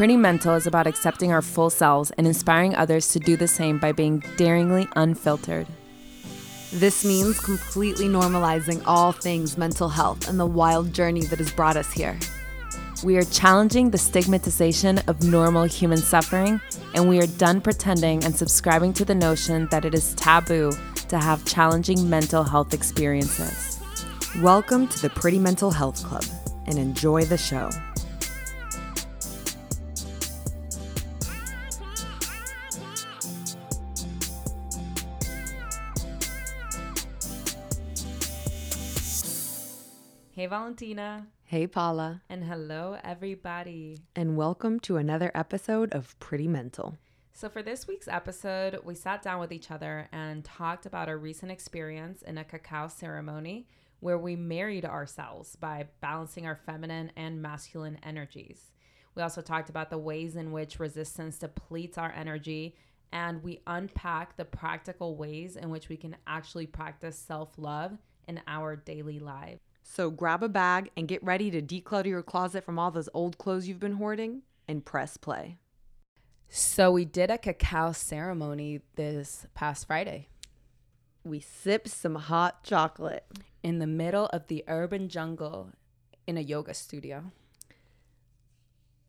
Pretty Mental is about accepting our full selves and inspiring others to do the same by being daringly unfiltered. This means completely normalizing all things mental health and the wild journey that has brought us here. We are challenging the stigmatization of normal human suffering, and we are done pretending and subscribing to the notion that it is taboo to have challenging mental health experiences. Welcome to the Pretty Mental Health Club and enjoy the show. Hey, Valentina. Hey, Paula. And hello, everybody. And welcome to another episode of Pretty Mental. So, for this week's episode, we sat down with each other and talked about our recent experience in a cacao ceremony where we married ourselves by balancing our feminine and masculine energies. We also talked about the ways in which resistance depletes our energy, and we unpack the practical ways in which we can actually practice self love in our daily lives. So grab a bag and get ready to declutter your closet from all those old clothes you've been hoarding and press play. So we did a cacao ceremony this past Friday. We sipped some hot chocolate in the middle of the urban jungle in a yoga studio.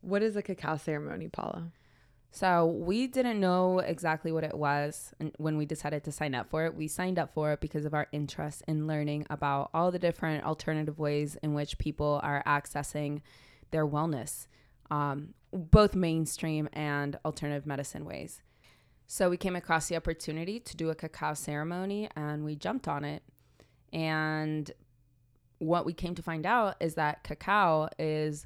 What is a cacao ceremony, Paula? So we didn't know exactly what it was when we decided to sign up for it. We signed up for it because of our interest in learning about all the different alternative ways in which people are accessing their wellness, um, both mainstream and alternative medicine ways. So we came across the opportunity to do a cacao ceremony and we jumped on it. And what we came to find out is that cacao is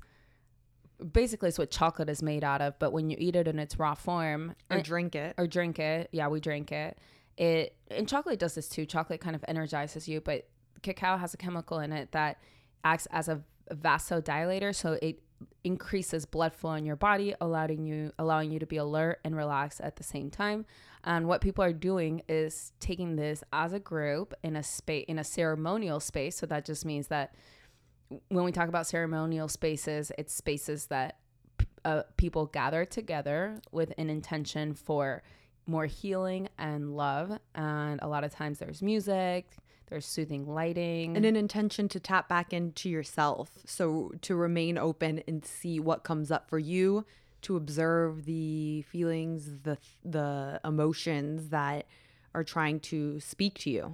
basically it's what chocolate is made out of but when you eat it in its raw form or drink it. Or drink it. Yeah we drink it. It and chocolate does this too. Chocolate kind of energizes you but cacao has a chemical in it that acts as a vasodilator so it increases blood flow in your body allowing you allowing you to be alert and relaxed at the same time. And what people are doing is taking this as a group in a space in a ceremonial space so that just means that when we talk about ceremonial spaces, it's spaces that uh, people gather together with an intention for more healing and love. And a lot of times there's music, there's soothing lighting, and an intention to tap back into yourself. So to remain open and see what comes up for you, to observe the feelings, the the emotions that are trying to speak to you.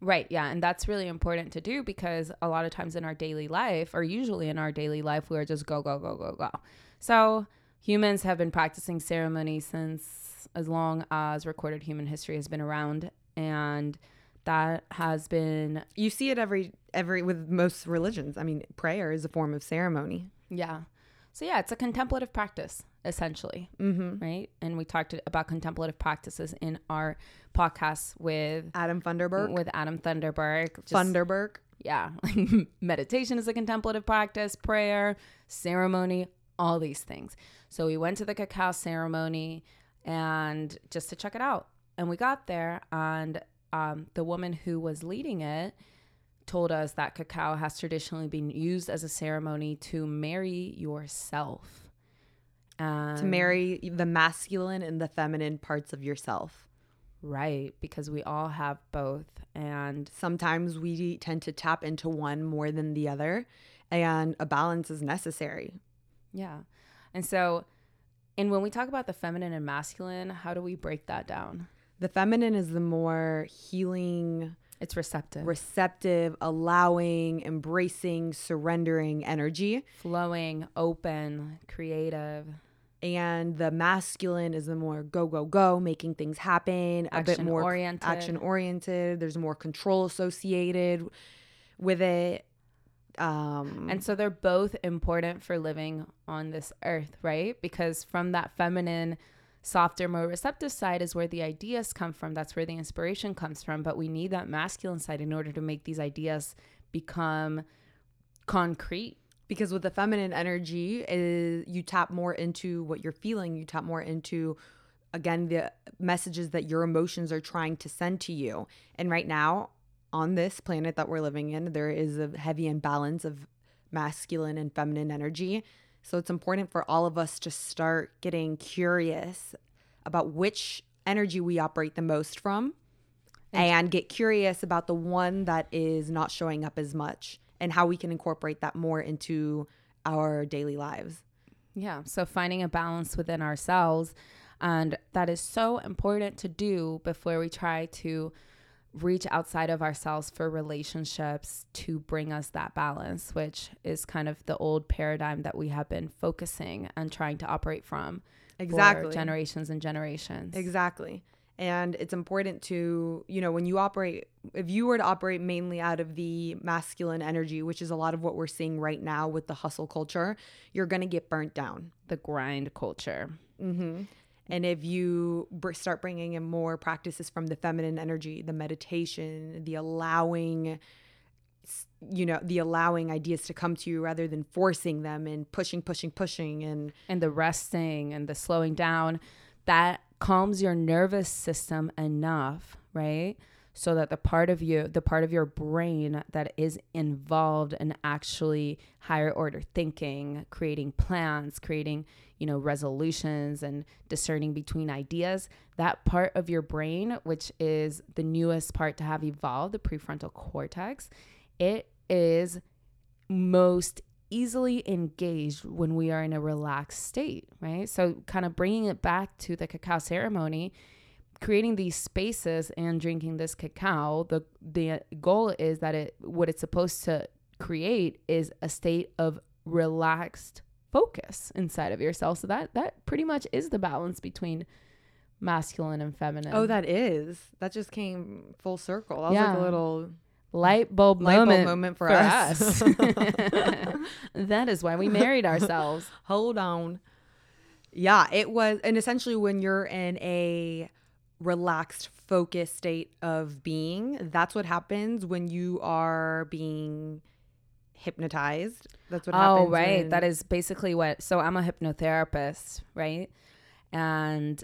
Right. Yeah. And that's really important to do because a lot of times in our daily life, or usually in our daily life, we're just go, go, go, go, go. So humans have been practicing ceremony since as long as recorded human history has been around. And that has been you see it every every with most religions i mean prayer is a form of ceremony yeah so yeah it's a contemplative practice essentially mm-hmm. right and we talked about contemplative practices in our podcast with Adam Thunderberg. With Adam Thunderberg. Just, Thunderberg. Yeah. Meditation is a contemplative practice, prayer, ceremony, all these things. So we went to the cacao ceremony and just to check it out. And we got there, and um, the woman who was leading it told us that cacao has traditionally been used as a ceremony to marry yourself. Um, to marry the masculine and the feminine parts of yourself. Right, because we all have both. And sometimes we tend to tap into one more than the other, and a balance is necessary. Yeah. And so, and when we talk about the feminine and masculine, how do we break that down? The feminine is the more healing, it's receptive, receptive, allowing, embracing, surrendering energy, flowing, open, creative. And the masculine is the more go go go making things happen action a bit more oriented. action oriented. There's more control associated with it. Um and so they're both important for living on this earth right? Because from that feminine softer more receptive side is where the ideas come from. That's where the inspiration comes from. But we need that masculine side in order to make these ideas become concrete. Because with the feminine energy is you tap more into what you're feeling. You tap more into again the messages that your emotions are trying to send to you. And right now on this planet that we're living in there is a heavy imbalance of masculine and feminine energy So it's important for all of us to start getting curious about which energy we operate the most from and get curious about the one that is not showing up as much and how we can incorporate that more into our daily lives. Yeah. So finding a balance within ourselves. And that is so important to do before we try to reach outside of ourselves for relationships to bring us that balance, which is kind of the old paradigm that we have been focusing and trying to operate from Exactly. generations and generations. Exactly. And it's important to, you know, when you operate, if you were to operate mainly out of the masculine energy, which is a lot of what we're seeing right now with the hustle culture, you're going to get burnt down. The grind culture. Mm-hmm. And if you start bringing in more practices from the feminine energy, the meditation, the allowing, you know, the allowing ideas to come to you rather than forcing them and pushing, pushing, pushing. And and the resting and the slowing down that calms your nervous system enough, right? So that the part of you, the part of your brain that is involved in actually higher order thinking, creating plans, creating, you know, resolutions and discerning between ideas, that part of your brain, which is the newest part to have evolved, the prefrontal cortex, it is most easily engaged when we are in a relaxed state, right? So, kind of bringing it back to the cacao ceremony, creating these spaces and drinking this cacao, the the goal is that it what it's supposed to create is a state of relaxed focus inside of yourself. So that that pretty much is the balance between masculine and feminine. oh, that is, that just came full circle. That was like Yeah. a little light bulb light bulb moment, moment for, for us. us. that is why we married ourselves. hold on. Yeah, it was, and essentially when you're in a relaxed, focused state of being, that's what happens when you are being hypnotized. That's what oh, happens. Oh, right. when- That is basically what. So I'm a hypnotherapist, right? And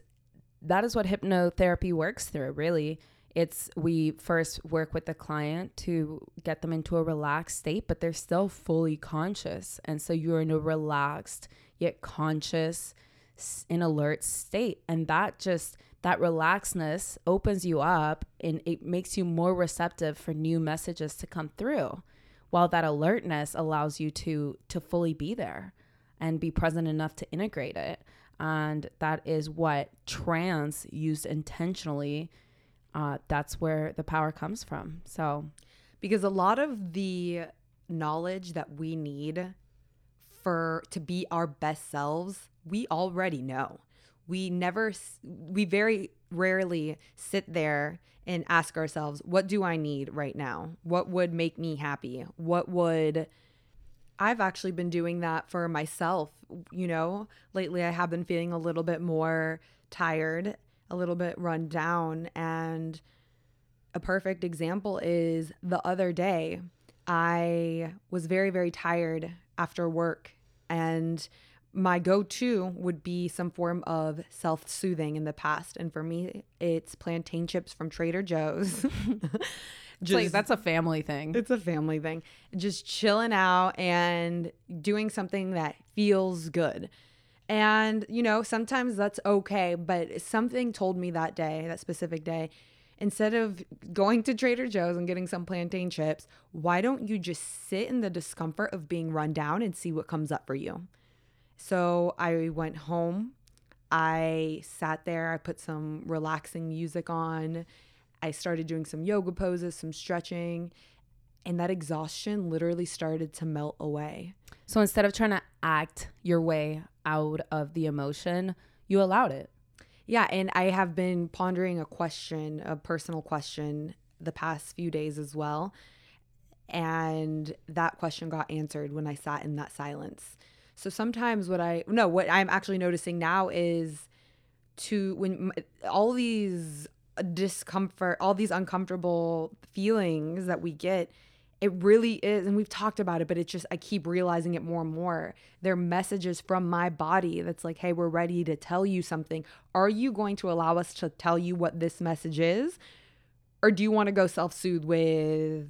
that is what hypnotherapy works through, really. It's we first work with the client to get them into a relaxed state, but they're still fully conscious. And so you're in a relaxed yet conscious, in alert state. And that just, that relaxedness opens you up and it makes you more receptive for new messages to come through while that alertness allows you to to fully be there and be present enough to integrate it. And that is what trance used intentionally uh, that's where the power comes from. So because a lot of the knowledge that we need for to be our best selves we already know we never we very rarely sit there and ask ourselves what do i need right now what would make me happy what would I've actually been doing that for myself. You know, lately I have been feeling a little bit more tired, a little bit run down. And a perfect example is the other day, I was very, very tired after work. And my go to would be some form of self soothing in the past. And for me, it's plantain chips from Trader Joe's. it's like that's a family thing it's a family thing. Just chilling out and doing something that feels good. And, you know, sometimes that's okay, but something told me that day, that specific day, instead of going to Trader Joe's and getting some plantain chips, why don't you just sit in the discomfort of being run down and see what comes up for you? So I went home. I sat there. I put some relaxing music on. I started doing some yoga poses, some stretching, and that exhaustion literally started to melt away. so instead of trying to act your way out of the emotion you allowed it Yeah, and I have been pondering a question, a personal question, the past few days as well. And that question got answered when I sat in that silence. So sometimes what I, no, what I'm actually noticing now is to, when all these discomfort, all these uncomfortable feelings that we get, it really is, and we've talked about it, but it's just, I keep realizing it more and more. They're messages from my body that's like, hey, we're ready to tell you something. Are you going to allow us to tell you what this message is? Or do you want to go self soothe with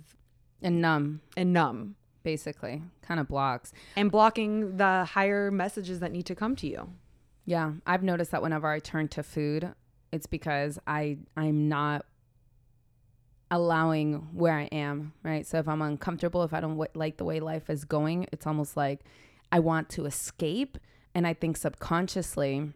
and numb and numb? Basically, kind of blocks. and blocking the higher messages that need to come to you. Yeah, I've noticed that whenever I turn to food, it's because I I'm not allowing where I am, right? So if I'm uncomfortable, if I don't w- like the way life is going, it's almost like I want to escape, and I think subconsciously,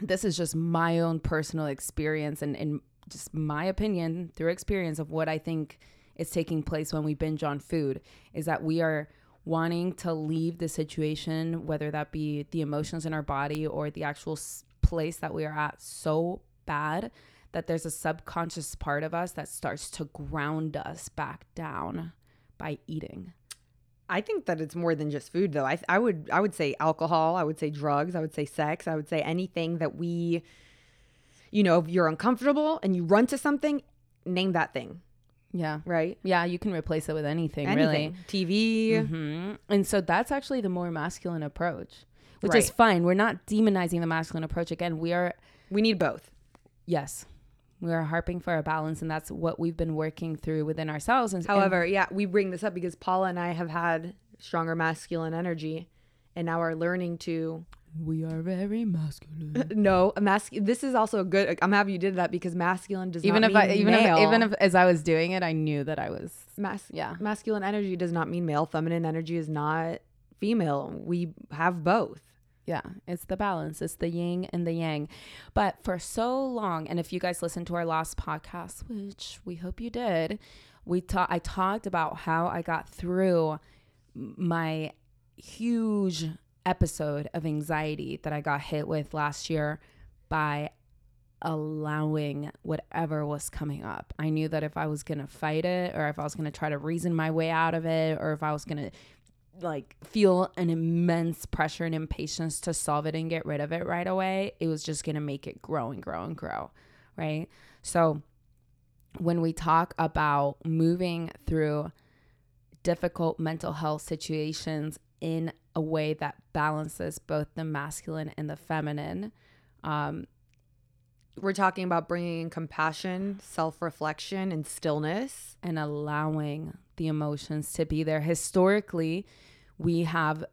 this is just my own personal experience and and just my opinion through experience of what I think is taking place when we binge on food is that we are wanting to leave the situation, whether that be the emotions in our body or the actual s- place that we are at, so bad that there's a subconscious part of us that starts to ground us back down by eating. I think that it's more than just food though. I I would I would say alcohol, I would say drugs, I would say sex, I would say anything that we you know, if you're uncomfortable and you run to something, name that thing, Yeah. right? Yeah, you can replace it with anything, Anything. TV. really. hmm And so that's actually the more masculine approach, which is fine. We're not demonizing the masculine approach. Again, we are We need both. Yes. We are harping for a balance, and that's what we've been working through within ourselves. And However, yeah, we bring this up because Paula and I have had stronger masculine energy and now are learning to and we are very masculine. no, a mas- this is also a good I'm happy you did that because masculine does even not if I, mean even male. if, even if as I was doing it, I knew that I was. Mas- Yeah. masculine energy does not mean male, feminine energy is not female. We have both. Yeah, it's the balance. It's the yin and the yang. But for so long, and if you guys listened to our last podcast, which we hope you did, we ta- I talked about how I got through my huge episode of anxiety that I got hit with last year by allowing whatever was coming up. I knew that if I was going to fight it or if I was going to try to reason my way out of it or if I was going to like feel an immense pressure and impatience to solve it and get rid of it right away, it was just going to make it grow and grow and grow, right? So when we talk about moving through difficult mental health situations in a way that balances both the masculine and the feminine, um, We're talking about bringing in compassion, self-reflection and stillness. and allowing the emotions to be there. Historically, we have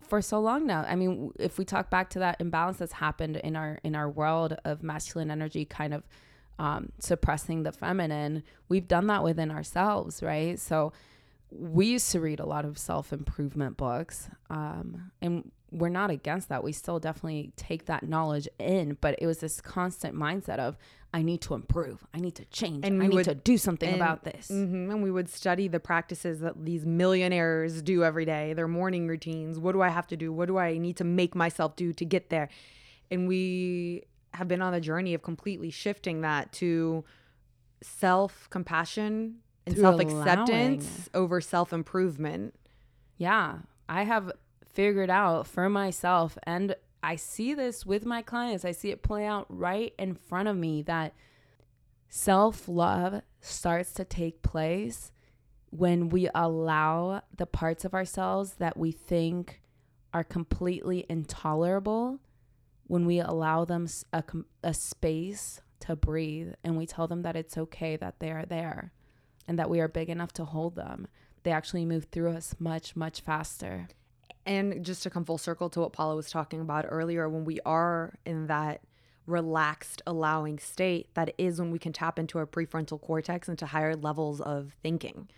for so long now. I mean, if we talk back to that imbalance that's happened in our in our world of masculine energy kind of um, suppressing the feminine, we've done that within ourselves, right? So we used to read a lot of self improvement books, um, and we're not against that. We still definitely take that knowledge in, but it was this constant mindset of I need to improve, I need to change, And I need would- to do something and- about this. hmm And we would study the practices that these millionaires do every day, their morning routines. What do I have to do? What do I need to make myself do to get there? And we have been on the journey of completely shifting that to self compassion and self acceptance over self improvement. Yeah, I have figured out for myself, and I see this with my clients. I see it play out right in front of me that self love starts to take place when we allow the parts of ourselves that we think are completely intolerable, when we allow them a, a space to breathe and we tell them that it's okay that they are there and that we are big enough to hold them they actually move through us much much faster And just to come full circle to what Paula was talking about earlier, when we are in that relaxed, allowing state, that is when we can tap into our prefrontal cortex into higher levels of thinking.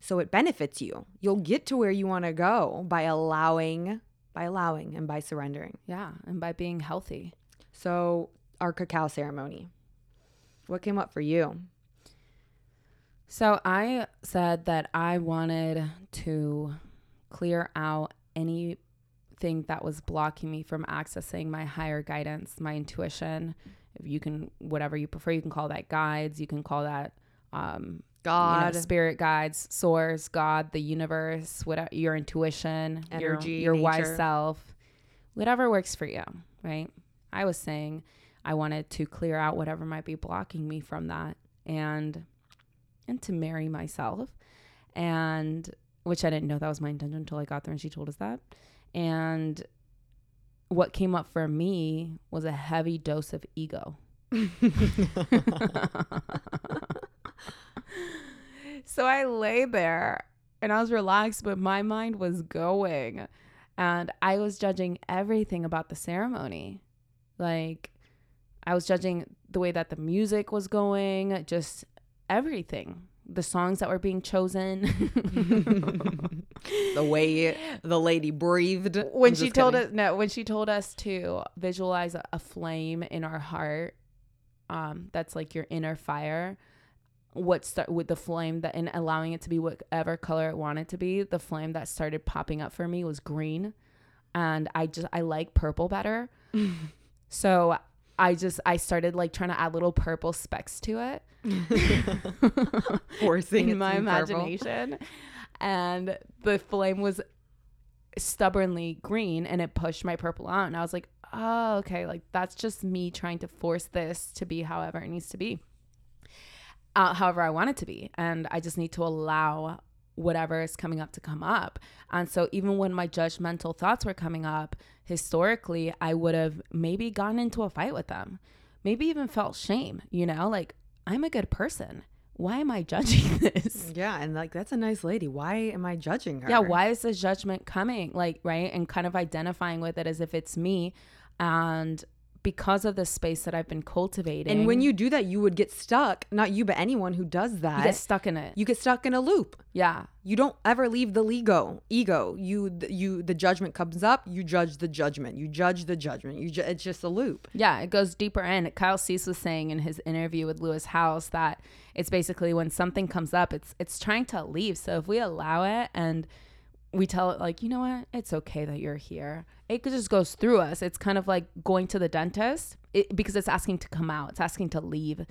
So it benefits you. You'll get to where you want to go by allowing, by allowing, and by surrendering. yeah and by being healthy So, our cacao ceremony. What came up for you? So i said that i wanted to clear out anything that was blocking me from accessing my higher guidance my intuition if you can whatever you prefer. You can call that guides. You can call that um God, you know, spirit guides, source, God, the universe, whatever your intuition, your- Energy, your, wise self, whatever works for you, right? I was saying I wanted to clear out whatever might be blocking me from that. And and to marry myself and which I didn't know that was my intention until I got there and she told us that. And what came up for me was a heavy dose of ego. so I lay there and I was relaxed, but my mind was going. And I was judging everything about the ceremony. Like, I was judging the way that the music was going, just everything. The songs that were being chosen. the way the lady breathed. When she told kidding. us no, when she told us to visualize a, a flame in our heart, um, that's like your inner fire what start with the flame that and allowing it to be whatever color it wanted to be the flame that started popping up for me was green and i just i like purple better so i just i started like trying to add little purple specks to it forcing in my imagination purple. and the flame was stubbornly green and it pushed my purple out and i was like oh okay like that's just me trying to force this to be however it needs to be uh, however I want it to be. And I just need to allow whatever is coming up to come up. And so even when my judgmental thoughts were coming up, historically, I would have maybe gotten into a fight with them, maybe even felt shame, you know, like I'm a good person. Why am I judging this? Yeah, and like that's a nice lady. Why am I judging her? Yeah, why is the judgment coming? Like, right? And kind of identifying with it as if it's me and because of the space that I've been cultivating. And when you do that, you would get stuck. Not you, but anyone who does that. You get stuck in it. You get stuck in a loop. Yeah. You don't ever leave the ego. Ego. You you the judgment comes up. You judge the judgment. You judge the judgment. You ju- it's just a loop. Yeah, it goes deeper in. Kyle Cease was saying in his interview with Lewis Howes that it's basically when something comes up, it's it's trying to leave. So if we allow it and we tell it like, you know what, it's okay that you're here. It just goes through us. It's kind of like going to the dentist it, because it's asking to come out. It's asking to leave.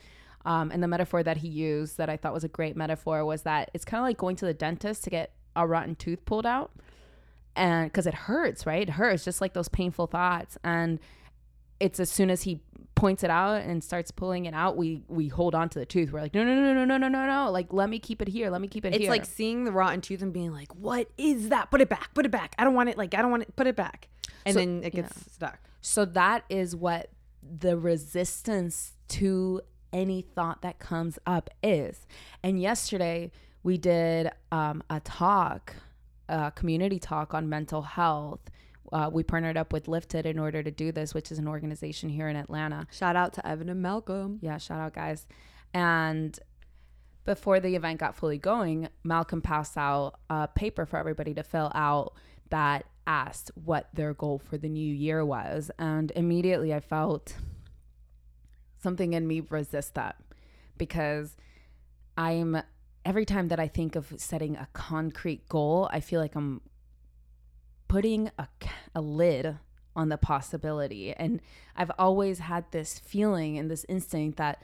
Um, and the metaphor that he used that I thought was a great metaphor was that it's kind of like going to the dentist to get a rotten tooth pulled out, and because it hurts, right? It hurts just like those painful thoughts. And it's as soon as he points it out and starts pulling it out, we we hold on to the tooth. We're like, no, no, no, no, no, no, no, no. Like, let me keep it here. Let me keep it it's here. It's like seeing the rotten tooth and being like, what is that? Put it back. Put it back. I don't want it. Like, I don't want it. Put it back. And so, then it gets stuck. So that is what the resistance to any thought that comes up is. And yesterday we did um, a talk, a community talk on mental health uh, we partnered up with Lifted in order to do this, which is an organization here in Atlanta. Shout out to Evan and Malcolm. Yeah, shout out, guys. And before the event got fully going, Malcolm passed out a paper for everybody to fill out that asked what their goal for the new year was. And immediately I felt something in me resist that because I'm every time that I think of setting a concrete goal, I feel like I'm putting a, a lid on the possibility. And I've always had this feeling and this instinct that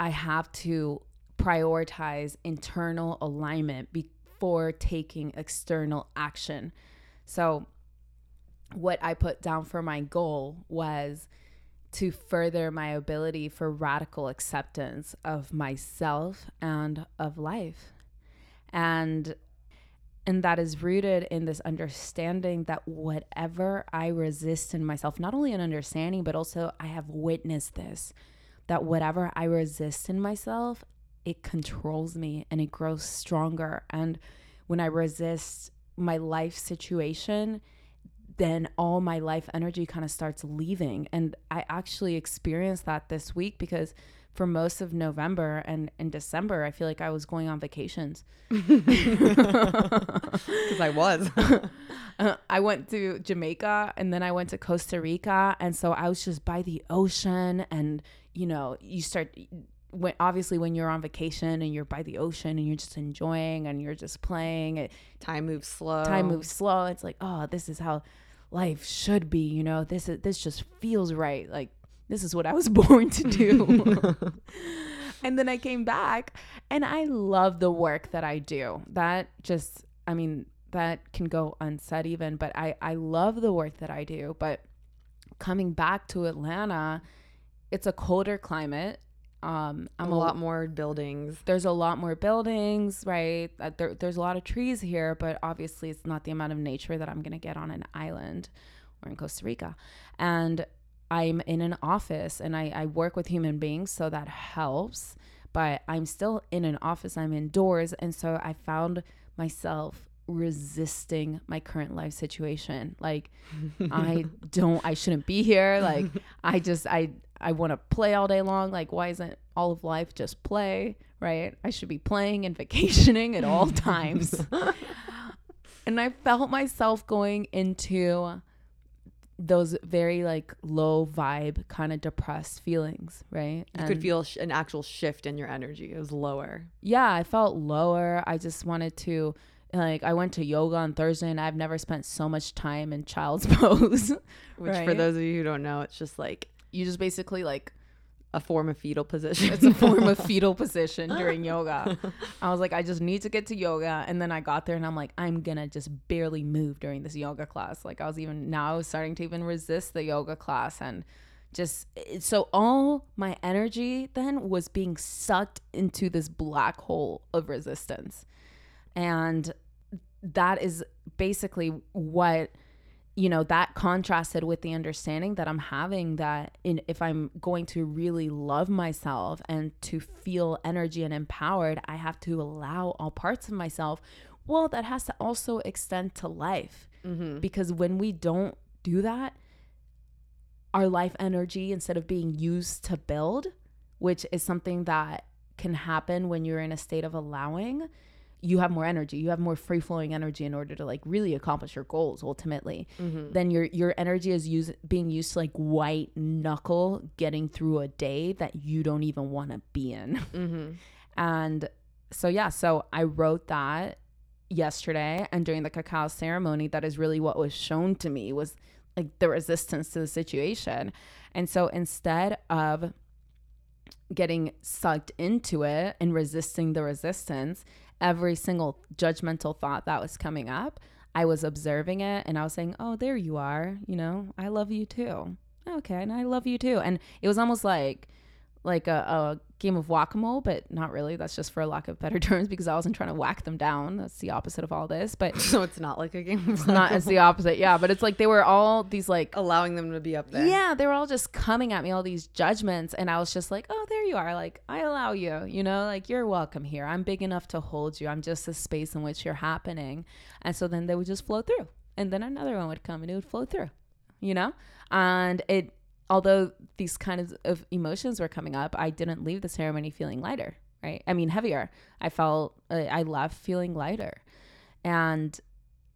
I have to prioritize internal alignment before taking external action. So, what I put down for my goal was to further my ability for radical acceptance of myself and of life. And and that is rooted in this understanding that whatever I resist in myself, not only an understanding, but also I have witnessed this, that whatever I resist in myself, it controls me and it grows stronger. And when I resist my life situation, then all my life energy kind of starts leaving. And I actually experienced that this week because for most of November and in December, I feel like I was going on vacations. Because I was. uh, I went to Jamaica and then I went to Costa Rica. And so I was just by the ocean. And, you know, you start, when, obviously, when you're on vacation and you're by the ocean and you're just enjoying and you're just playing, it, time moves slow. Time moves slow. It's like, oh, this is how life should be. You know, this is, this just feels right. Like, this is what I was born to do. and then I came back and I love the work that I do. That just, I mean, that can go unsaid even, but I, I love the work that I do. But coming back to Atlanta, it's a colder climate. Um, I'm a, a lot more buildings. There's a lot more buildings, right? Uh, there, there's a lot of trees here, but obviously it's not the amount of nature that I'm going to get on an island or in Costa Rica. And I'm in an office and I, I work with human beings, so that helps. but I'm still in an office, I'm indoors. And so I found myself resisting my current life situation. Like, I don't, I shouldn't be here. Like, I just, I, I want to play all day long. Like, why isn't all of life just play? Right? I should be playing and vacationing at all times. and I felt myself going into those very like low vibe kind of depressed feelings right? You could feel sh- an actual shift in your energy. It was lower. Yeah i felt lower. I just wanted to like i went to yoga on thursday and i've never spent so much time in child's pose which right? for those of you who don't know it's just like you just basically like a form of fetal position. It's a form of fetal position during yoga. I was like, I just need to get to yoga. And then I got there and I'm like, I'm to just barely move during this yoga class. Like, I was even now I was starting to even resist the yoga class. And just so all my energy then was being sucked into this black hole of resistance. And that is basically what you know that contrasted with the understanding that i'm having that in if i'm going to really love myself and to feel energy and empowered i have to allow all parts of myself well that has to also extend to life mm-hmm. because when we don't do that our life energy instead of being used to build which is something that can happen when you're in a state of allowing you have more energy you have more free flowing energy in order to like really accomplish your goals ultimately mm-hmm. then your your energy is used being used to like white knuckle getting through a day that you don't even want to be in mm-hmm. and so yeah so i wrote that yesterday and during the cacao ceremony that is really what was shown to me was like the resistance to the situation and so instead of getting sucked into it and resisting the resistance every single judgmental thought that was coming up, I was observing it and I was saying, Oh, there you are. You know, I love you too. Okay. And I love you too. And it was almost like, like a, a game of whack-a-mole, but not really. That's just for a lack of better terms because I wasn't trying to whack them down. That's the opposite of all this. But so it's not like a game. Of it's not. It's the opposite. Yeah, but it's like they were all these like allowing them to be up there. Yeah, they were all just coming at me all these judgments, and I was just like, oh, there you are. Like I allow you. You know, like you're welcome here. I'm big enough to hold you. I'm just a space in which you're happening, and so then they would just flow through, and then another one would come and it would flow through. You know, and it although these kinds of emotions were coming up, I didn't leave the ceremony feeling lighter, right? I mean, heavier. I felt uh, I left feeling lighter. And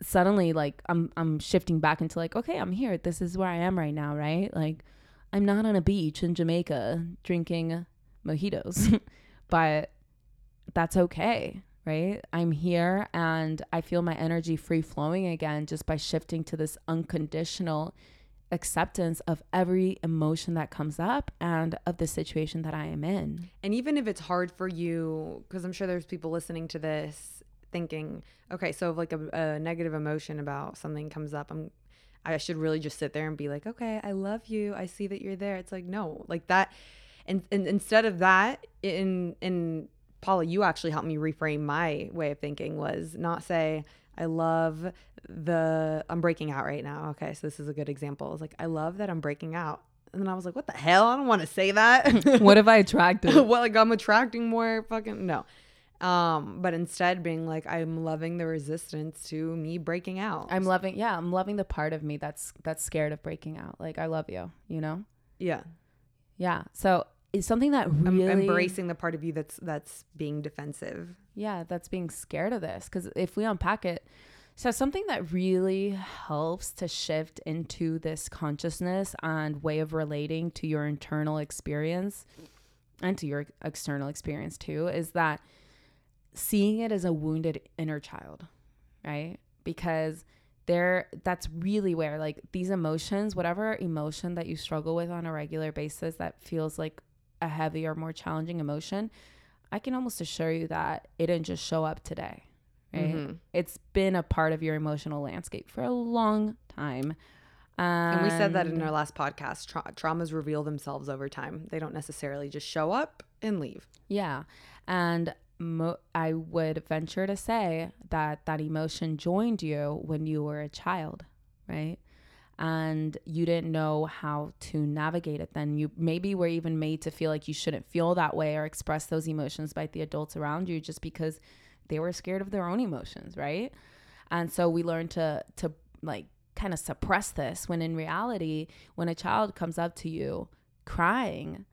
suddenly like I'm I'm shifting back into like, okay, I'm here. This is where I am right now, right? Like I'm not on a beach in Jamaica drinking mojitos, but that's okay, right? I'm here and I feel my energy free flowing again just by shifting to this unconditional acceptance of every emotion that comes up and of the situation that I am in. And even if it's hard for you, because I'm sure there's people listening to this thinking, okay, so if like a, a, negative emotion about something comes up, I'm I should really just sit there and be like, okay, I love you. I see that you're there. It's like no, like that. And, and instead of that, in in Paula, you actually helped me reframe my way of thinking was not say, I love the I'm breaking out right now. Okay, so this is a good example. I was like, I love that I'm breaking out. And then I was like, what the hell? I don't want to say that. what if I attracted? well, like I'm attracting more fucking no. Um, but instead being like, I'm loving the resistance to me breaking out. I'm loving yeah, I'm loving the part of me that's that's scared of breaking out. Like I love you, you know? Yeah. Yeah. So it's something that really I'm embracing the part of you that's that's being defensive. Yeah, that's being scared of this. Cause if we unpack it, so, something that really helps to shift into this consciousness and way of relating to your internal experience and to your external experience too is that seeing it as a wounded inner child, right? Because there that's really where like these emotions, whatever emotion that you struggle with on a regular basis that feels like a heavy or more challenging emotion, I can almost assure you that it didn't just show up today right? Mm-hmm. It's been a part of your emotional landscape for a long time. And, and we said that in our last podcast. Tra- traumas reveal themselves over time. They don't necessarily just show up and leave. Yeah. And mo- I would venture to say that that emotion joined you when you were a child, right? and you didn't know how to navigate it then you maybe were even made to feel like you shouldn't feel that way or express those emotions by the adults around you just because they were scared of their own emotions right? And so we learn to to like kind of suppress this when in reality when a child comes up to you crying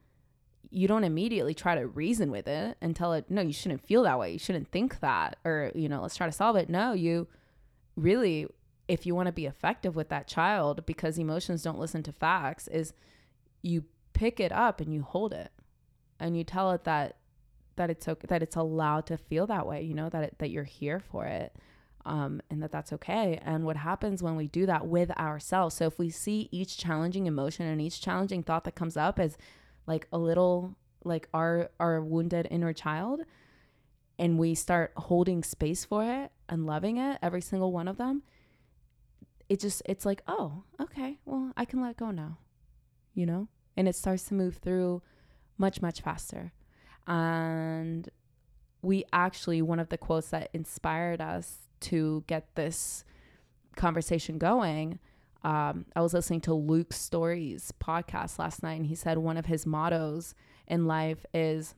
you don't immediately try to reason with it and tell it no you shouldn't feel that way. You shouldn't think that or you know let's try to solve it. No you really if you want to be effective with that child because emotions don't listen to facts is you pick it up and you hold it and you tell it that that it's okay that it's allowed to feel that way you know that it, that you're here for it um, and that that's okay and what happens when we do that with ourselves? So if we see each challenging emotion and each challenging thought that comes up as like a little like our our wounded inner child and we start holding space for it and loving it every single one of them it just it's like oh okay well i can let go now you know? And it starts to move through much much faster and we actually one of the quotes that inspired us to get this conversation going um, i was listening to Luke Storey's podcast last night and he said one of his mottos in life is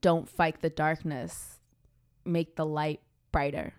don't fight the darkness make the light brighter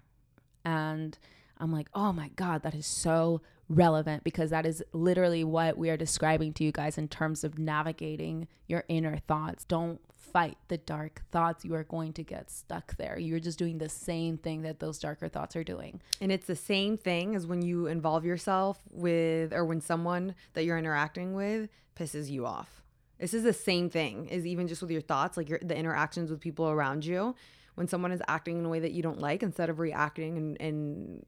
and I'm like, oh my God, that is so relevant because that is literally what we are describing to you guys in terms of navigating your inner thoughts. Don't fight the dark thoughts. You are going to get stuck there. You're just doing the same thing that those darker thoughts are doing. And it's the same thing as when you involve yourself with, or when someone that you're interacting with pisses you off. This is the same thing as even just with your thoughts, like your, the interactions with people around you. When someone is acting in a way that you don't like, instead of reacting and, and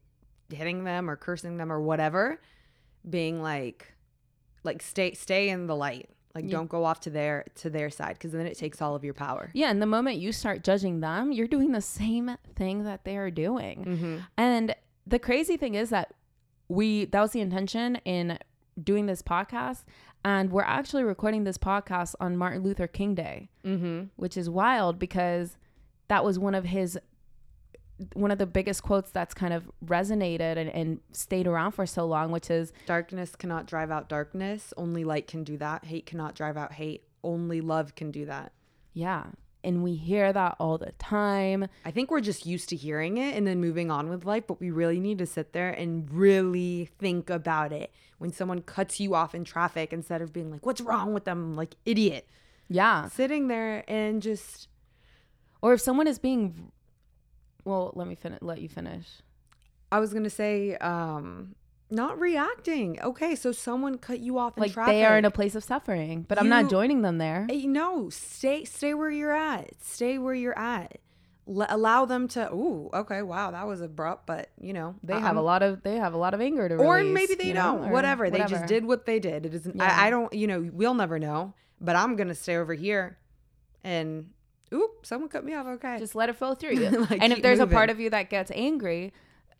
hitting them or cursing them or whatever, being like like stay stay in the light. Like yeah. don't go off to their to their side because then it takes all of your power. Yeah, and the moment you start judging them, you're doing the same thing that they are doing. Mm-hmm. And the crazy thing is that we that was the intention in doing this podcast and we're actually recording this podcast on Martin Luther King Day, mm-hmm. which is wild because that was one of his one of the biggest quotes that's kind of resonated and, and, stayed around for so long, which is darkness cannot drive out darkness. Only light can do that. Hate cannot drive out hate. Only love can do that. Yeah. And we hear that all the time. I think we're just used to hearing it and then moving on with life, but we really need to sit there and really think about it. When someone cuts you off in traffic, instead of being like, what's wrong with them? Like, idiot. Yeah. Sitting there and just. Or if someone is being well, let me finish. Let you finish. I was gonna say, um, not reacting. Okay, so someone cut you off in like traffic. they are in a place of suffering, but you, I'm not joining them there. No, stay, stay where you're at. Stay where you're at. L- allow them to. Ooh, okay, wow, that was abrupt, but you know they um, have a lot of they have a lot of anger to release, or maybe they don't. Know, whatever. whatever, they just did what they did. It isn't. Yeah. I, I don't. You know, we'll never know. But I'm gonna stay over here, and oop, someone cut me off. Okay. Just let it flow through you. like, and if there's moving. a part of you that gets angry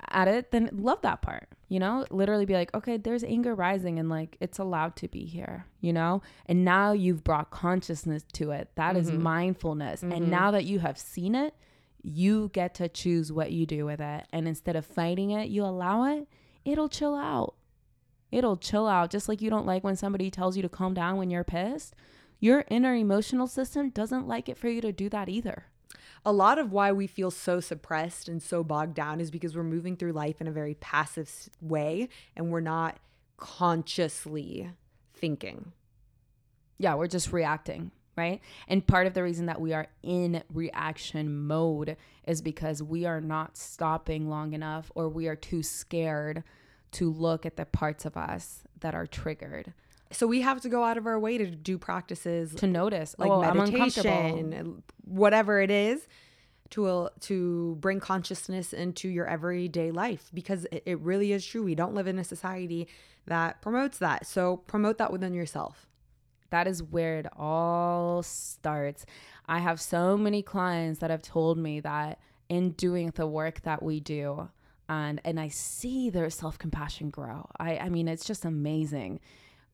at it, then love that part. You know, literally be like, okay, there's anger rising and like it's allowed to be here, you know? And now you've brought consciousness to it. That mm-hmm. is mindfulness. Mm-hmm. And now that you have seen it, you get to choose what you do with it. And instead of fighting it, you allow it, it'll chill out. It'll chill out. Just like you don't like when somebody tells you to calm down when you're pissed your inner emotional system doesn't like it for you to do that either. A lot of why we feel so suppressed and so bogged down is because we're moving through life in a very passive way and we're not consciously thinking. Yeah, we're just reacting, right? And part of the reason that we are in reaction mode is because we are not stopping long enough or we are too scared to look at the parts of us that are triggered so we have to go out of our way to do practices to notice like oh, meditation whatever it is to uh, to bring consciousness into your everyday life because it, it really is true. We don't live in a society that promotes that. So promote that within yourself. That is where it all starts. I have so many clients that have told me that in doing the work that we do and and i see their self-compassion grow. I i mean it's just amazing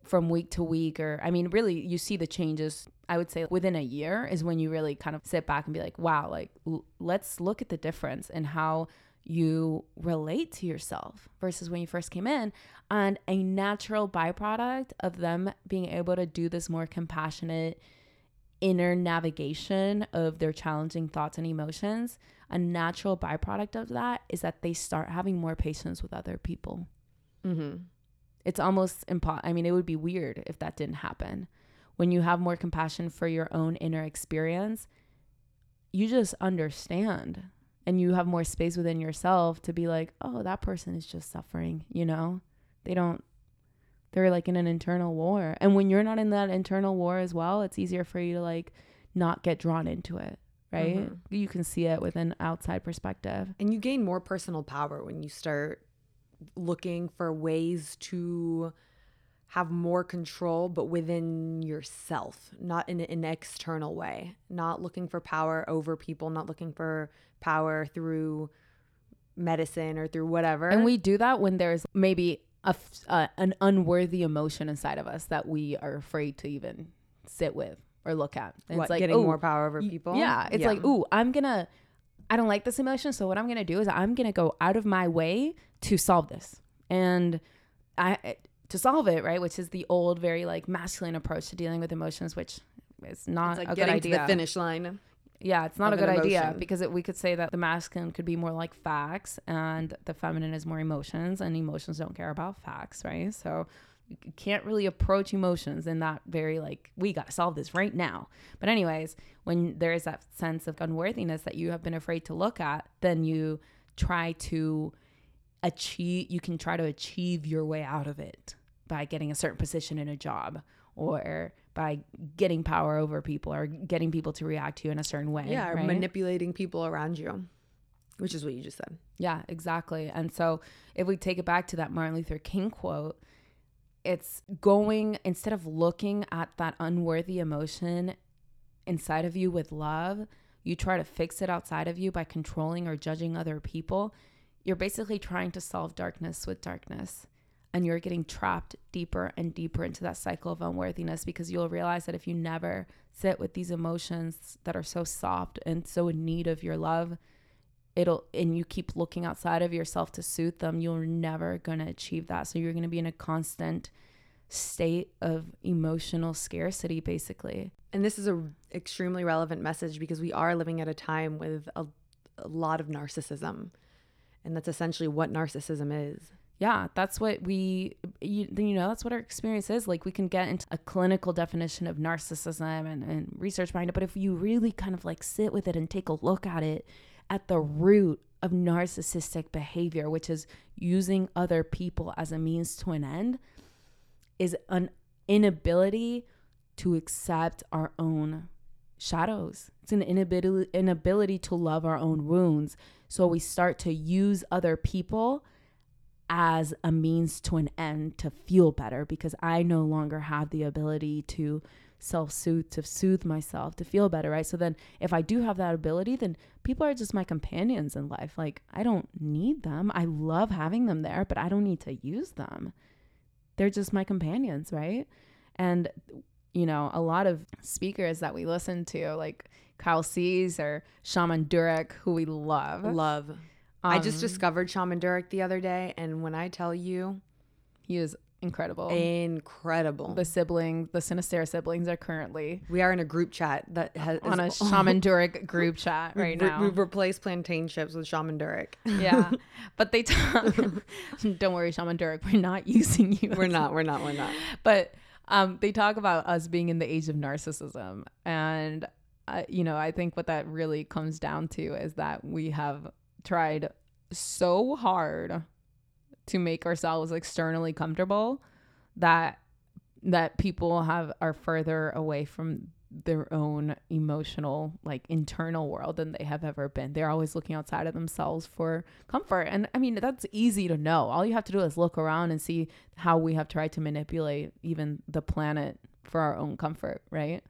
from week to week or i mean really you see the changes i would say within a year is when you really kind of sit back and be like wow like l- let's look at the difference and how you relate to yourself versus when you first came in. And a natural byproduct of them being able to do this more compassionate inner navigation of their challenging thoughts and emotions, a natural byproduct of that is that they start having more patience with other people. Mm-hmm. It's almost impossible. I mean, it would be weird if that didn't happen. When you have more compassion for your own inner experience, you just understand and you have more space within yourself to be like, oh, that person is just suffering, you know? They don't, they're like in an internal war. And when you're not in that internal war as well, it's easier for you to like not get drawn into it, right? Mm-hmm. You can see it with an outside perspective. And you gain more personal power when you start looking for ways to have more control, but within yourself, not in an external way, not looking for power over people, not looking for power through medicine or through whatever. And we do that when there's maybe a uh, an unworthy emotion inside of us that we are afraid to even sit with or look at. And what, it's like getting "Ooh, more power over people. Yeah, it's like, ooh, I'm gonna. I don't like this emotion, so what I'm gonna do is I'm gonna go out of my way to solve this, and I eh, to solve it, right? Which is the old, very like masculine approach to dealing with emotions, which is not it's like a good getting idea. to the finish line. Yeah, it's not a good idea because it, we could say that the masculine could be more like facts and the feminine is more emotions, and emotions don't care about facts, right? So can't really approach emotions in that very like we got to solve this right now. But anyways, when there is that sense of unworthiness that you have been afraid to look at, then you try to achieve you can try to achieve your way out of it by getting a certain position in a job or by getting power over people or getting people to react to you in a certain way. Yeah, or right? manipulating people around you, which is what you just said. Yeah, exactly. And so if we take it back to that Martin Luther King quote, it's going instead of looking at that unworthy emotion inside of you with love, you try to fix it outside of you by controlling or judging other people. You're basically trying to solve darkness with darkness. And you're getting trapped deeper and deeper into that cycle of unworthiness because you'll realize that if you never sit with these emotions that are so soft and so in need of your love, it'll and you keep looking outside of yourself to soothe them you're never going to achieve that so you're going to be in a constant state of emotional scarcity basically And this is a extremely relevant message because we are living at a time with a, a lot of narcissism. And that's essentially what narcissism is. yeah that's what we you, you know that's what our experience is like we can get into a clinical definition of narcissism and, and research behind it but if you really kind of like sit with it and take a look at it at the root of narcissistic behavior which is using other people as a means to an end is an inability to accept our own shadows. It's an inability inability to love our own wounds. So we start to use other people as a means to an end to feel better because I no longer have the ability to self soothe, to soothe myself, to feel better, right? So then if I do have that ability, then people are just my companions in life. Like I don't need them. I love having them there, but I don't need to use them. They're just my companions, right? And you know, a lot of speakers that we listen to, like Kyle Cease or Shaman Durek, who we love. Love. I just Um, discovered Shaman Durek the other day. And when I tell you, he is incredible. incredible. the siblings, the Sinistera siblings, are currently we are in a group chat that has on a Shaman Durek group chat right now. We've replaced plantain chips with Shaman Durek. yeah, but they talk. don't worry, Shaman Durek, we're not using you. we're not. We're not. We're not. but um, they talk about us being in the age of narcissism, and uh, you know, I think what that really comes down to is that we have tried so hard to make ourselves externally comfortable that that people have are further away from their own emotional like internal world than they have ever been. They're always looking outside of themselves for comfort. And i mean that's easy to know. All you have to do is look around and see how we have tried to manipulate even the planet for our own comfort right?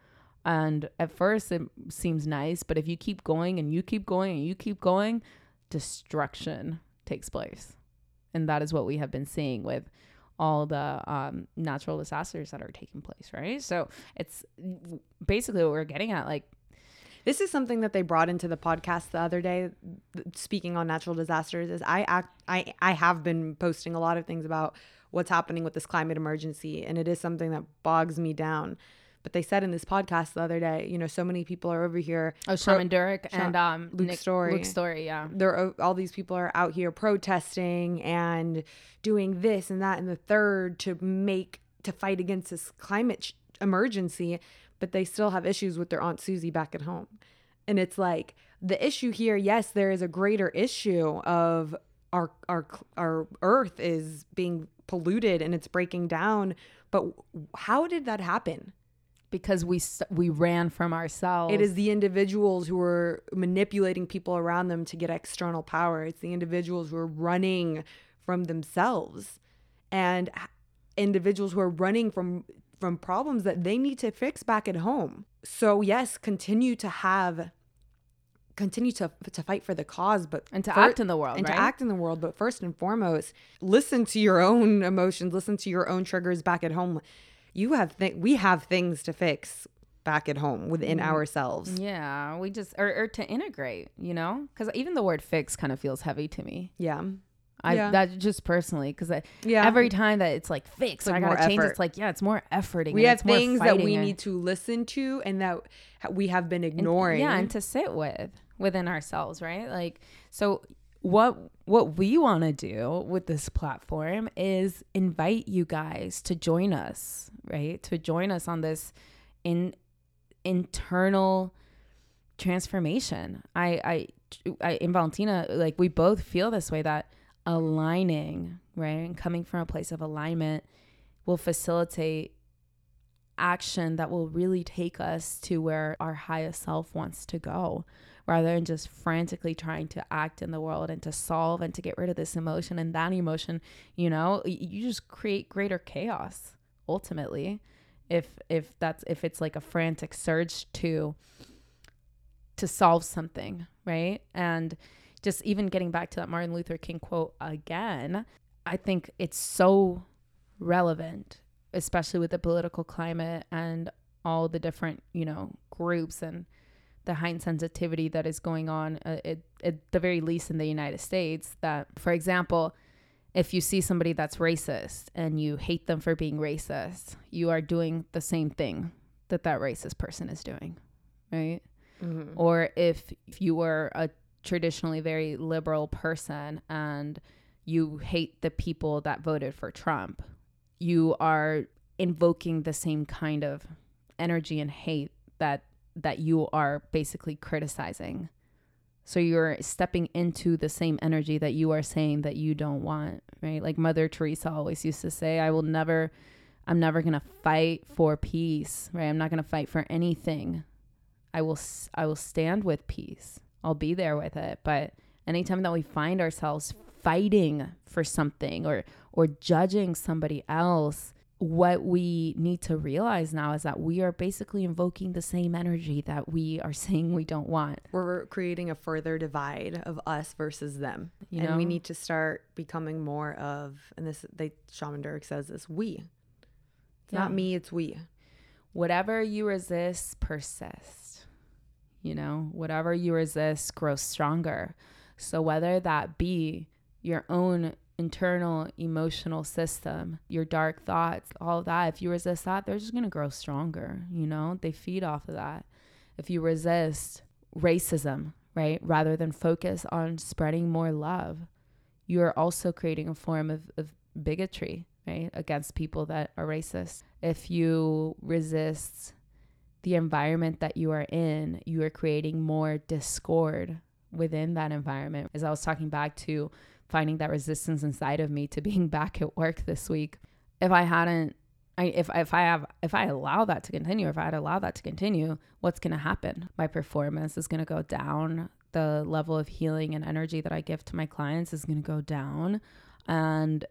And at first it seems nice but if you keep going and you keep going and you keep going destruction takes place and that is what we have been seeing with all the um, natural disasters that are taking place right so it's basically what we're getting at like This is something that they brought into the podcast the other day. Speaking on natural disasters, is I act I I have been posting a lot of things about what's happening with this climate emergency, and it is something that bogs me down. But they said in this podcast the other day, you know, so many people are over here. Oh, Shaman Durek Sha- and um, Luke Nick, Storey. Luke Storey, yeah. There, all these people are out here protesting and doing this and that and the third to make to fight against this climate ch- emergency, but they still have issues with their aunt Susie back at home. And it's like the issue here, yes, there is a greater issue of our our our earth is being polluted and it's breaking down, but how did that happen? Because we we ran from ourselves. It is the individuals who are manipulating people around them to get external power. It's the individuals who are running from themselves and individuals who are running from from problems that they need to fix back at home. So yes, continue to have continue to to fight for the cause but and to fir- act in the world, and right? to act in the world but first and foremost listen to your own emotions listen to your own triggers back at home you have th- we have things to fix back at home within Mm-hmm. ourselves Yeah, we just or, or to integrate, you know, because even the word "fix" kind of feels heavy to me. yeah I Yeah. that just personally because yeah every time that it's like fix, like I gotta change. effort. It's like yeah, it's more efforting. we and have it's more things that we and- need to listen to and that we have been and- ignoring yeah, and to sit with within ourselves, right? Like so. What what we want to do with this platform is invite you guys to join us, right? To join us on this in internal transformation. I, I, I, in Valentina, like we both feel this way that aligning, right, and coming from a place of alignment will facilitate action that will really take us to where our highest self wants to go rather than just frantically trying to act in the world and to solve and to get rid of this emotion and that emotion you know you just create greater chaos ultimately. If if that's if it's like a frantic surge to to solve something right? And just even getting back to that martin luther king quote again i think it's so relevant especially with the political climate and all the different you know groups and the heightened sensitivity that is going on uh, at, at the very least in the united states that for example if you see somebody that's racist and you hate them for being racist you are doing the same thing that that racist person is doing right Mhm. or if, if you were a traditionally very liberal person and you hate the people that voted for Trump, you are invoking the same kind of energy and hate that that you are basically criticizing. So you're stepping into the same energy that you are saying that you don't want, right? Like Mother Teresa always used to say, I will never I'm never going to fight for peace, right? I'm not going to fight for anything I will I will stand with peace. I'll be there with it. But anytime that we find ourselves fighting for something or or judging somebody else, what we need to realize now is that we are basically invoking the same energy that we are saying we don't want. we're creating a further divide of us versus them You and we need to start becoming more of and this they shaman Durek says this we it's not me it's we Whatever you resist persists. You know, whatever you resist grows stronger. So whether that be your own internal emotional system, your dark thoughts, all that, if you resist that, they're just going to grow stronger, you know? They feed off of that. If you resist racism, right, rather than focus on spreading more love, you are also creating a form of, of bigotry, right, against people that are racist. If you resist the environment that you are in, you are creating more discord within that environment. As I was talking back to finding that resistance inside of me to being back at work this week, if I hadn't I, if if I have if I allow that to continue, if I had allowed that to continue, what's going to happen? My performance is going to go down. The level of healing and energy that I give to my clients is going to go down, and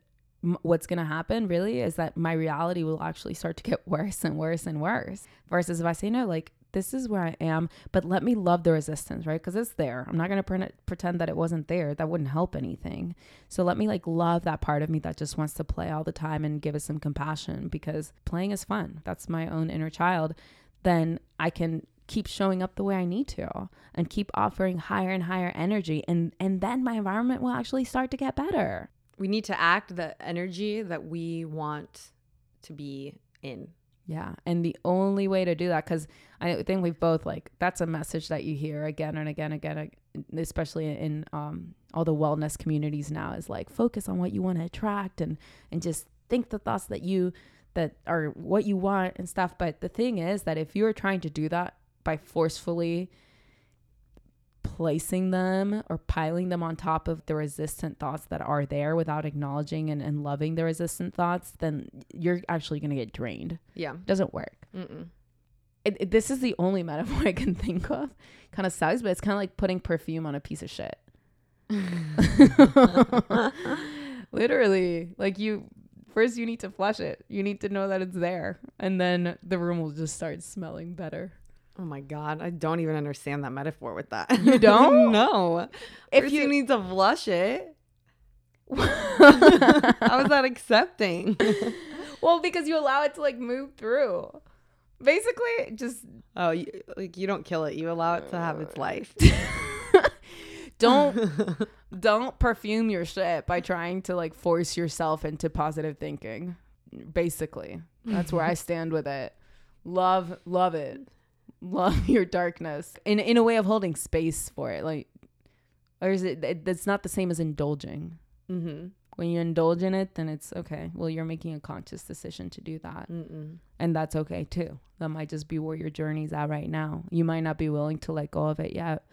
m- what's going to happen really is that my reality will actually start to get worse and worse and worse. Versus if I say no, like this is where I am, but let me love the resistance, right? Because it's there. I'm not going to pre- pretend that it wasn't there. That wouldn't help anything. So let me like love that part of me that just wants to play all the time and give it some compassion because playing is fun. That's my own inner child. Then I can keep showing up the way I need to and keep offering higher and higher energy and and then my environment will actually start to get better. We need to act the energy that we want to be in. Yeah. And the only way to do that, because I think we've both like, that's a message that you hear again and again, again, especially in um, all the wellness communities now is like, focus on what you want to attract and, and just think the thoughts that you, that are what you want and stuff. But the thing is that if you're trying to do that by forcefully placing them or piling them on top of the resistant thoughts that are there without acknowledging and, and loving the resistant thoughts, then you're actually going to get drained. Yeah. It doesn't work. It, it, this is the only metaphor I can think of. Kind of sucks, but it's kind of like putting perfume on a piece of shit. Literally. Like you first you need to flush it. You need to know that it's there. And then the room will just start smelling better. Oh my god, I don't even understand that metaphor with that. You don't? no. If First you- you need to flush it. How is that accepting? Well, because you allow it to like move through. Basically, just Oh, you, like you don't kill it. You allow it to have its life. don't don't perfume your shit by trying to like force yourself into positive thinking. Basically, that's where I stand with it. Love, love it. Love your darkness in in a way of holding space for it. Like, or is it? that's not the same as indulging. mm-hmm. When you indulge in it, then it's okay. Well, you're making a conscious decision to do that. Mm-mm. And that's okay too. That might just be where your journey's at right now. You might not be willing to let go of it yet.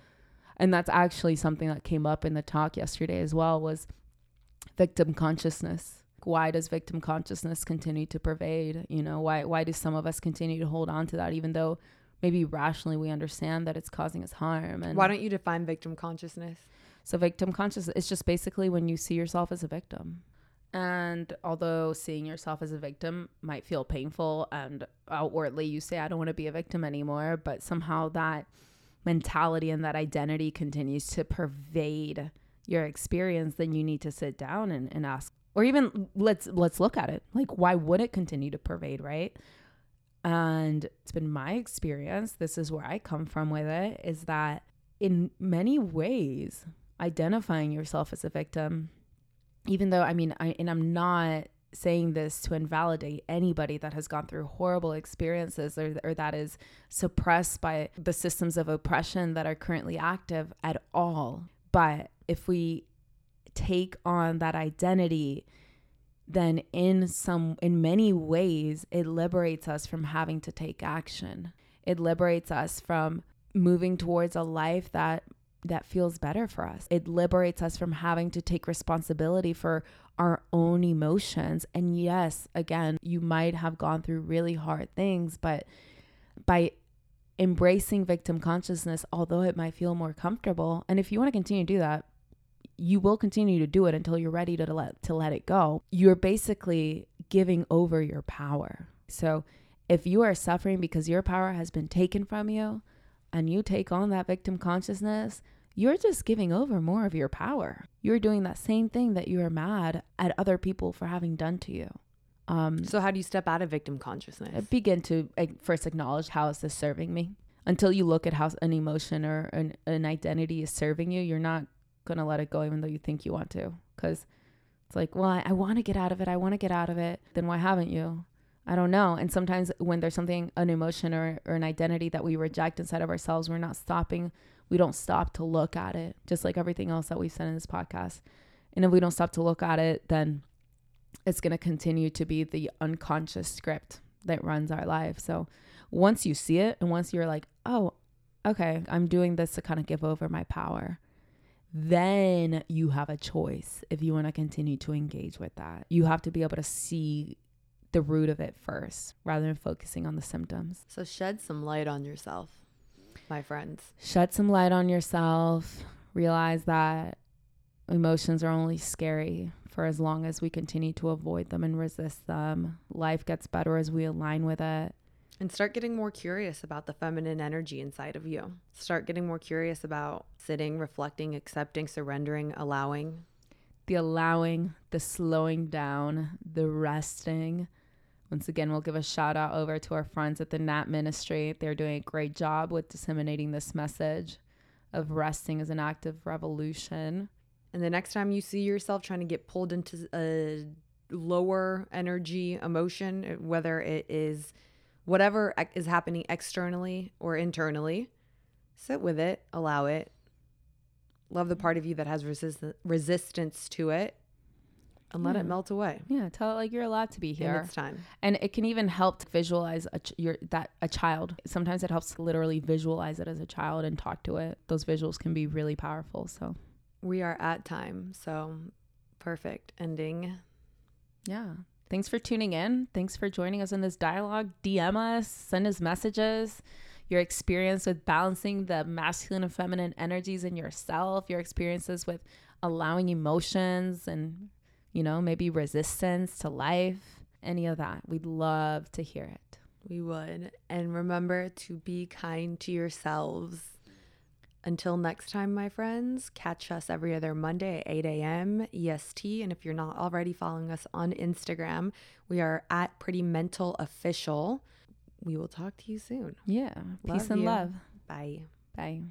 And that's actually something that came up in the talk yesterday as well was victim consciousness. Why does victim consciousness continue to pervade? You know, why why do some of us continue to hold on to that even though maybe rationally we understand that it's causing us harm and Why don't you define victim consciousness? so victim consciousness it's just basically when you see yourself as a victim. And although seeing yourself as a victim might feel painful and outwardly you say I don't want to be a victim anymore, but somehow that mentality and that identity continues to pervade your experience, then you need to sit down and, and ask or even let's let's look at it. Like why would it continue to pervade, right? And it's been my experience, this is where I come from with it, is that in many ways, identifying yourself as a victim, even though I mean, I and I'm not saying this to invalidate anybody that has gone through horrible experiences or, or that is suppressed by the systems of oppression that are currently active at all. But if we take on that identity, then in some in many ways it liberates us from having to take action. It liberates us from moving towards a life that that feels better for us. It liberates us from having to take responsibility for our own emotions. And yes, again, you might have gone through really hard things, but by embracing victim consciousness, although it might feel more comfortable, and if you want to continue to do that, you will continue to do it until you're ready to let to let it go. You're basically giving over your power. So, if you are suffering because your power has been taken from you and you take on that victim consciousness, you're just giving over more of your power. You're doing that same thing that you are mad at other people for having done to you. Um, So how do you step out of victim consciousness? begin to like, first acknowledge how is this serving me. Until you look at how an emotion or an, an identity is serving you, you're not gonna let it go, even though you think you want to, because it's like, well, I, I want to get out of it. I want to get out of it. Then why haven't you? I don't know. And sometimes when there's something, an emotion or, or an identity that we reject inside of ourselves, we're not stopping. We don't stop to look at it, just like everything else that we've said in this podcast. And if we don't stop to look at it, then it's going to continue to be the unconscious script that runs our life. So once you see it and once you're like, oh, okay, I'm doing this to kind of give over my power, then you have a choice if you want to continue to engage with that. You have to be able to see the root of it first rather than focusing on the symptoms. So shed some light on yourself, my friends. Shed some light on yourself. Realize that emotions are only scary for as long as we continue to avoid them and resist them. Life gets better as we align with it. And start getting more curious about the feminine energy inside of you. Start getting more curious about sitting, reflecting, accepting, surrendering, allowing. The allowing, the slowing down, the resting Once again, we'll give a shout out over to our friends at the Nap Ministry. They're doing a great job with disseminating this message of resting as an act of revolution. And the next time you see yourself trying to get pulled into a lower energy emotion, whether it is whatever is happening externally or internally, sit with it, allow it. Love the part of you that has resist- resistance to it and let Yeah. it melt away. Yeah, tell it like you're allowed to be here. its time. And it can even help to visualize a ch- your that a child. Sometimes it helps to literally visualize it as a child and talk to it. Those visuals can be really powerful. So We are at time. So perfect ending. yeah. Thanks for tuning in. Thanks for joining us in this dialogue. DM us, send us messages. Your experience with balancing the masculine and feminine energies in yourself, your experiences with allowing emotions and, you know, maybe resistance to life, any of that. We'd love to hear it. We would. And remember to be kind to yourselves. Until next time, my friends, catch us every other Monday at 8 a.m. EST. And if you're not already following us on Instagram, we are at Pretty Mental Official. We will talk to you soon. Yeah. Love Peace and you. love. Bye. Bye.